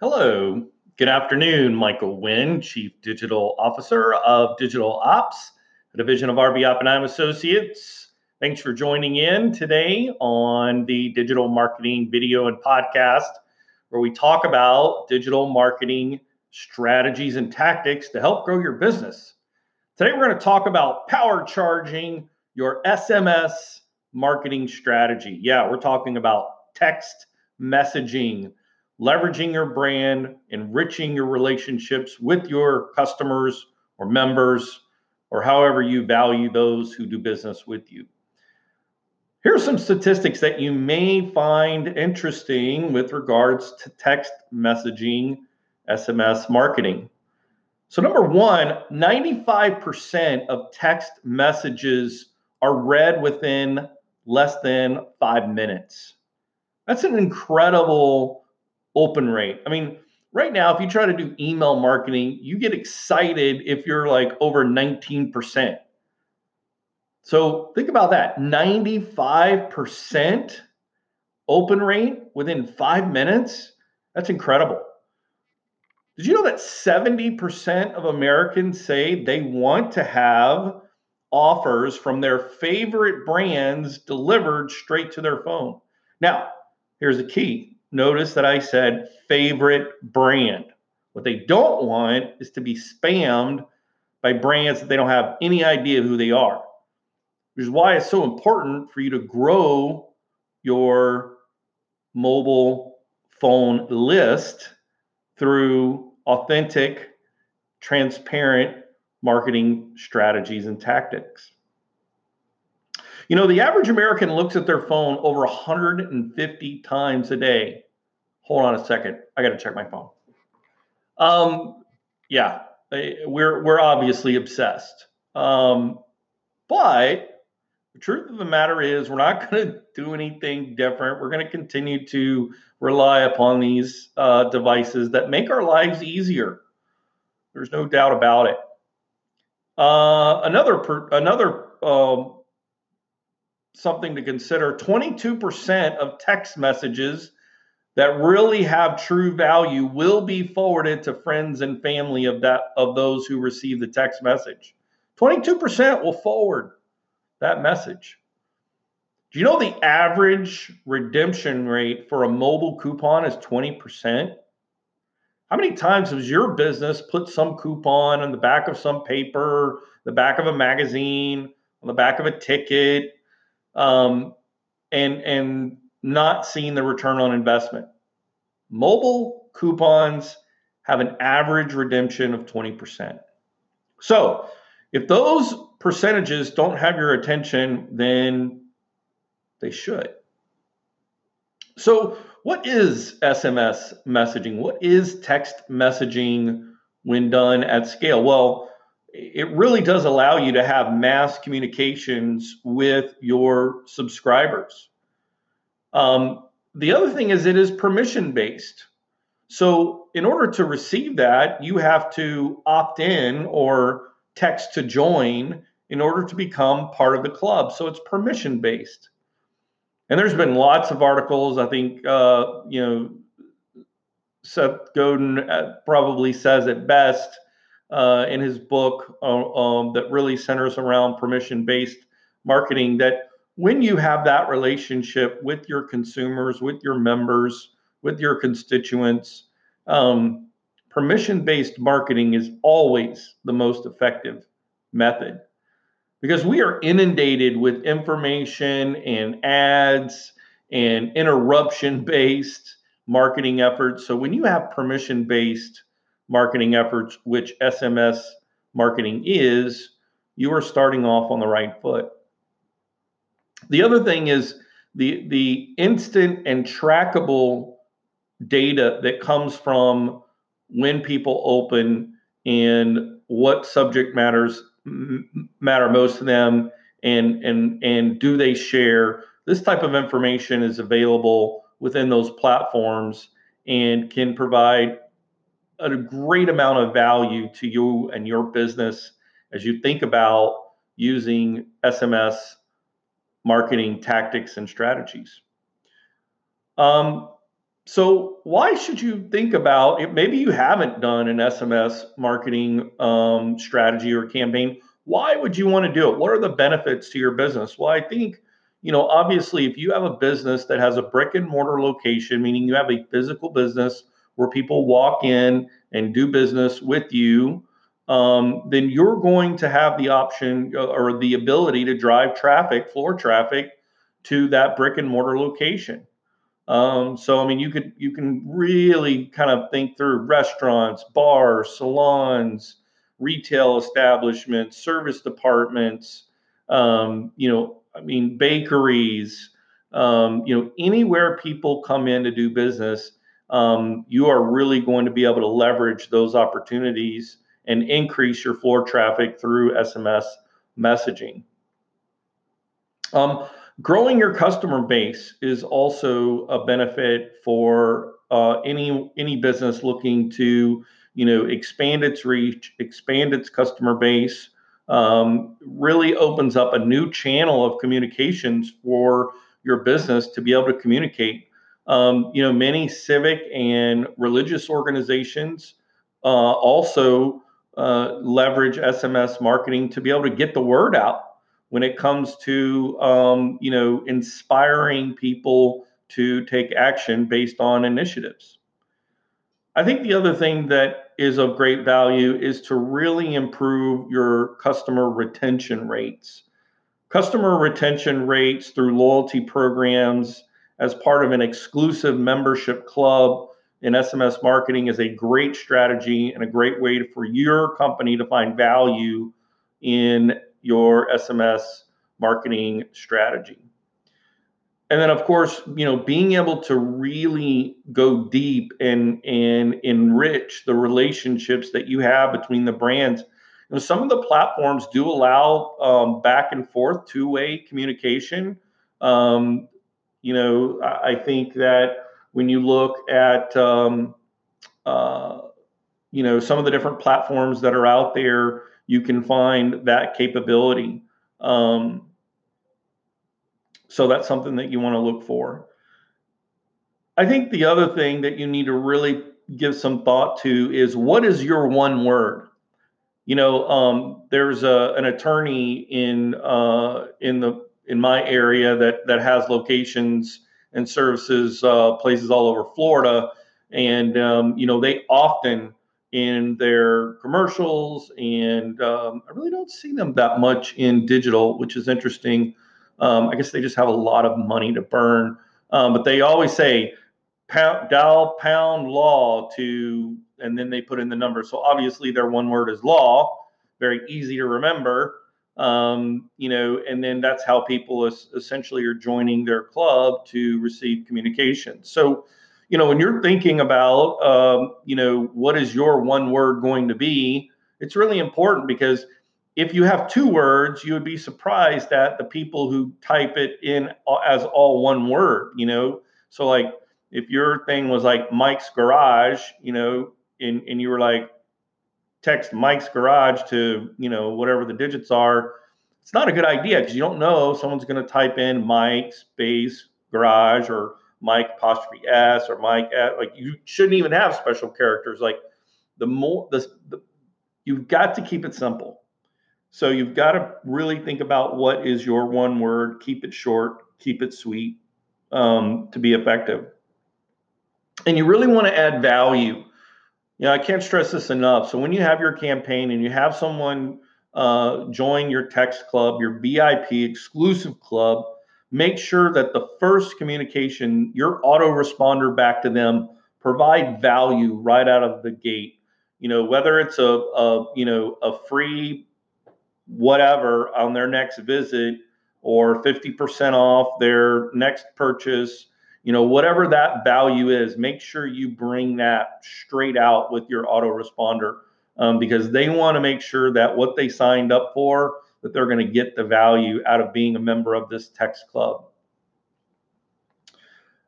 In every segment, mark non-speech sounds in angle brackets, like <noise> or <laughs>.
Hello, good afternoon. Michael Wynn, Chief Digital Officer of Digital Ops, a division of RB Oppenheim Associates. Thanks for joining in today on the digital marketing video and podcast, where we talk about digital marketing strategies and tactics to help grow your business. Today, we're going to talk about power charging your SMS marketing strategy. Yeah, we're talking about text messaging leveraging your brand, enriching your relationships with your customers or members, or however you value those who do business with you. Here are some statistics that you may find interesting with regards to text messaging, SMS marketing. So, number one, 95% of text messages are read within less than five minutes. That's an incredible open rate. I mean, right now, if you try to do email marketing, you get excited if you're like over 19%. So think about that 95% open rate within five minutes. That's incredible. Did you know that 70% of Americans say they want to have offers from their favorite brands delivered straight to their phone? Now, here's the key notice that I said favorite brand. What they don't want is to be spammed by brands that they don't have any idea who they are, which is why it's so important for you to grow your mobile phone list through authentic, transparent marketing strategies and tactics. You know, the average American looks at their phone over 150 times a day. Hold on a second. I got to check my phone. Um, yeah, we're we're obviously obsessed. Um, but the truth of the matter is, we're not <laughs> going to do anything different. We're going to continue to rely upon these uh, devices that make our lives easier. There's no doubt about it. Uh, another per, another um, something to consider: 22% of text messages that really have true value will be forwarded to friends and family of that of those who receive the text message. 22% will forward that message. Do you know the average redemption rate for a mobile coupon is 20%? How many times has your business put some coupon on the back of some paper, the back of a magazine, on the back of a ticket, um, and and not seeing the return on investment. Mobile coupons have an average redemption of 20%. So, if those percentages don't have your attention, then they should. So, what is SMS messaging? What is text messaging when done at scale? Well, it really does allow you to have mass communications with your subscribers. Um, the other thing is it is permission based. So, in order to receive that, you have to opt in or text to join in order to become part of the club. So, it's permission based. And there's been lots of articles. I think, uh, you know, Seth Godin uh, probably says it best uh, in his book uh, um, that really centers around permission based marketing that when you have that relationship with your consumers, with your members, with your constituents, um, permission based marketing is always the most effective method because we are inundated with information and ads and interruption based marketing efforts. So when you have permission based marketing efforts, which SMS marketing is, you are starting off on the right foot. The other thing is the the instant and trackable data that comes from when people open and what subject matters matter most to them and and and do they share this type of information is available within those platforms and can provide a great amount of value to you and your business as you think about using SMS marketing tactics and strategies. Um, so why should you think about it? Maybe you haven't done an SMS marketing um, strategy or campaign. Why would you want to do it? What are the benefits to your business? Well, I think, you know, obviously, if you have a business that has a brick and mortar location, meaning you have a physical business where people walk in and do business with you, um, then you're going to have the option uh, or the ability to drive traffic, floor traffic, to that brick and mortar location. Um, so I mean, you could you can really kind of think through restaurants, bars, salons, retail establishments, service departments. Um, you know, I mean, bakeries. Um, you know, anywhere people come in to do business, um, you are really going to be able to leverage those opportunities and increase your floor traffic through SMS messaging. Um, growing your customer base is also a benefit for uh, any any business looking to you know expand its reach expand its customer base um, really opens up a new channel of communications for your business to be able to communicate um, you know many civic and religious organizations uh, also uh, leverage sms marketing to be able to get the word out when it comes to um, you know inspiring people to take action based on initiatives. I think the other thing that is of great value is to really improve your customer retention rates. Customer retention rates through loyalty programs as part of an exclusive membership club in SMS marketing is a great strategy and a great way for your company to find value in your SMS marketing strategy. And then, of course, you know, being able to really go deep and and enrich the relationships that you have between the brands. You know, some of the platforms do allow um, back and forth, two way communication. Um, you know, I think that when you look at um, uh, you know some of the different platforms that are out there you can find that capability. Um, so that's something that you want to look for. I think the other thing that you need to really give some thought to is what is your one word? You know, um, there's a, an attorney in uh, in the in my area that that has locations and services uh, places all over Florida, and um, you know they often in their commercials, and um, I really don't see them that much in digital, which is interesting. Um, I guess they just have a lot of money to burn, um, but they always say pound, dial pound law to, and then they put in the number. So obviously their one word is law, very easy to remember. Um, you know, and then that's how people is, essentially are joining their club to receive communication. So you know, when you're thinking about, um, you know, what is your one word going to be, it's really important because if you have two words, you would be surprised at the people who type it in as all one word, you know. So, like, if your thing was like Mike's Garage, you know, and, and you were like, text Mike's Garage to, you know, whatever the digits are, it's not a good idea because you don't know someone's going to type in Mike space garage or Mike apostrophe S or Mike. Like you shouldn't even have special characters. Like the more the, the you've got to keep it simple. So you've got to really think about what is your one word. Keep it short. Keep it sweet um, to be effective. And you really want to add value. You know, I can't stress this enough. So when you have your campaign and you have someone uh, join your text club, your VIP exclusive club, make sure that the first communication, your autoresponder back to them, provide value right out of the gate. You know, whether it's a, a you know a free whatever on their next visit or 50% off their next purchase, you know, whatever that value is, make sure you bring that straight out with your autoresponder um, because they want to make sure that what they signed up for that they're going to get the value out of being a member of this text club.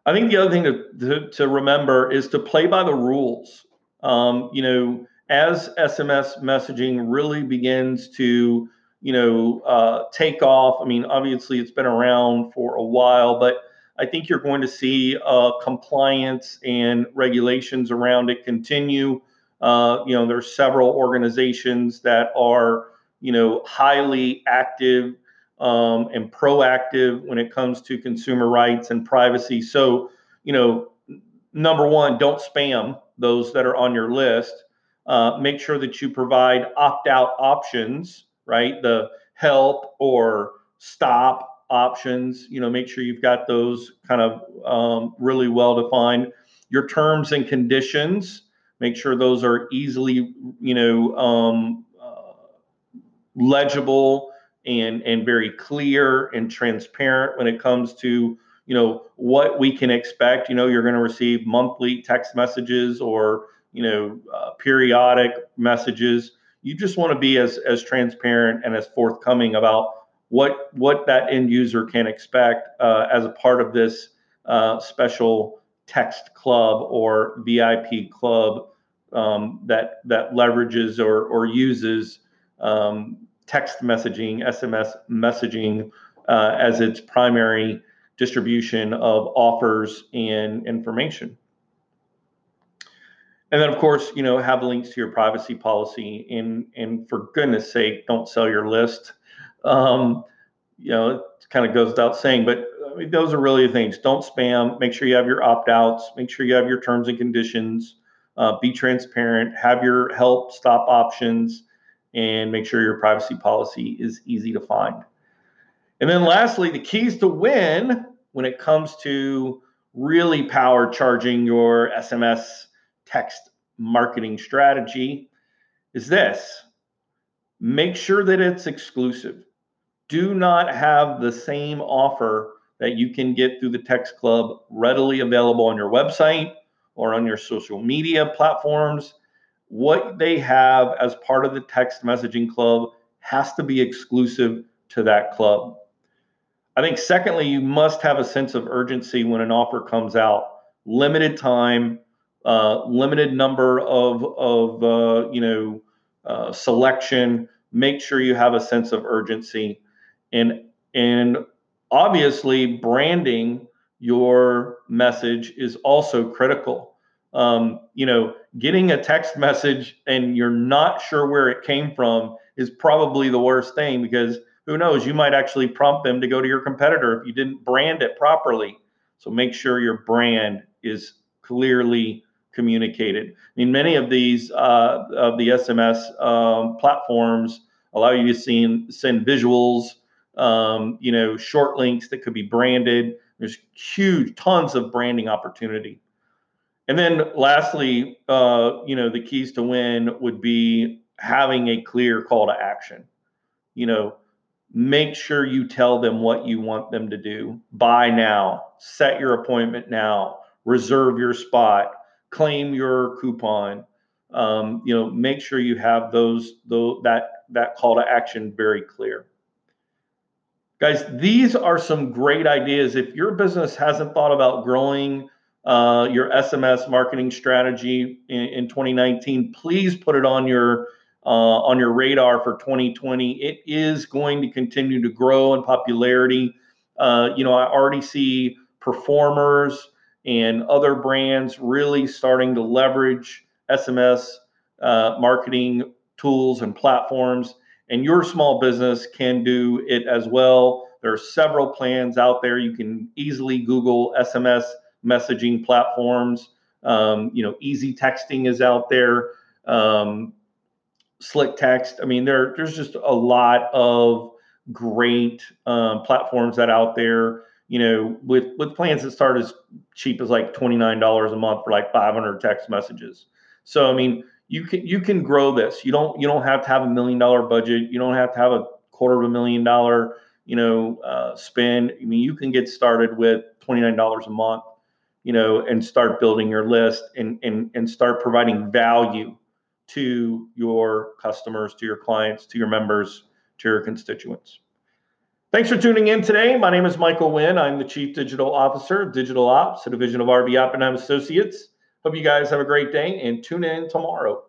I think the other thing to, to, to remember is to play by the rules. Um, you know, as SMS messaging really begins to, you know, uh, take off. I mean, obviously it's been around for a while, but I think you're going to see uh, compliance and regulations around it continue. Uh, you know, there's several organizations that are, you know, highly active um, and proactive when it comes to consumer rights and privacy. So, you know, number one, don't spam those that are on your list. Uh, make sure that you provide opt out options, right? The help or stop options. You know, make sure you've got those kind of um, really well defined. Your terms and conditions, make sure those are easily, you know, um, uh, legible and and very clear and transparent when it comes to you know what we can expect. You know, you're going to receive monthly text messages or you know uh, periodic messages. You just want to be as as transparent and as forthcoming about what what that end user can expect uh, as a part of this uh, special text club or VIP club um, that that leverages or or uses um, text messaging, SMS messaging uh, as its primary distribution of offers and information. And then, of course, you know, have links to your privacy policy. And and for goodness sake, don't sell your list. Um, you know, it kind of goes without saying, but I mean, those are really the things. Don't spam. Make sure you have your opt outs. Make sure you have your terms and conditions. Uh, be transparent. Have your help stop options, and make sure your privacy policy is easy to find. And then, lastly, the keys to win when it comes to really power charging your SMS text marketing strategy is this make sure that it's exclusive. Do not have the same offer that you can get through the Text Club readily available on your website or on your social media platforms. What they have as part of the text messaging club has to be exclusive to that club. I think, secondly, you must have a sense of urgency when an offer comes out. Limited time, uh, limited number of of uh, you know uh, selection. Make sure you have a sense of urgency, and and obviously branding your message is also critical. Um, you know, getting a text message and you're not sure where it came from is probably the worst thing because who knows, you might actually prompt them to go to your competitor if you didn't brand it properly. So make sure your brand is clearly communicated. I mean, many of these uh, of the SMS um, platforms allow you to see, send visuals, um, you know, short links that could be branded. There's huge, tons of branding opportunity. And then lastly, uh, you know, the keys to win would be having a clear call to action. You know, make sure you tell them what you want them to do. Buy now, set your appointment now, reserve your spot, claim your coupon. Um, you know, make sure you have those, those that that call to action very clear. Guys, these are some great ideas. If your business hasn't thought about growing uh, your SMS marketing strategy in, in 2019, please put it on your uh, on your radar for 2020. It is going to continue to grow in popularity. Uh, you know, I already see performers and other brands really starting to leverage SMS uh, marketing tools and platforms. And your small business can do it as well. There are several plans out there. You can easily Google SMS messaging platforms. Um, you know, EZ Texting is out there. Um, slick text. I mean, there there's just a lot of great um, platforms that out there you know, with with plans that start as cheap as like twenty nine dollars a month for like five hundred text messages. So I mean, you can you can grow this. You don't you don't have to have a million dollar budget. You don't have to have a quarter of a million dollar you know uh, spend. I mean, you can get started with twenty nine dollars a month, you know, and start building your list and and and start providing value to your customers, to your clients, to your members, to your constituents. Thanks for tuning in today. My name is Michael Wynn. I'm the Chief Digital Officer of Digital Ops, a division of RB Oppenheim Associates. Hope you guys have a great day and tune in tomorrow.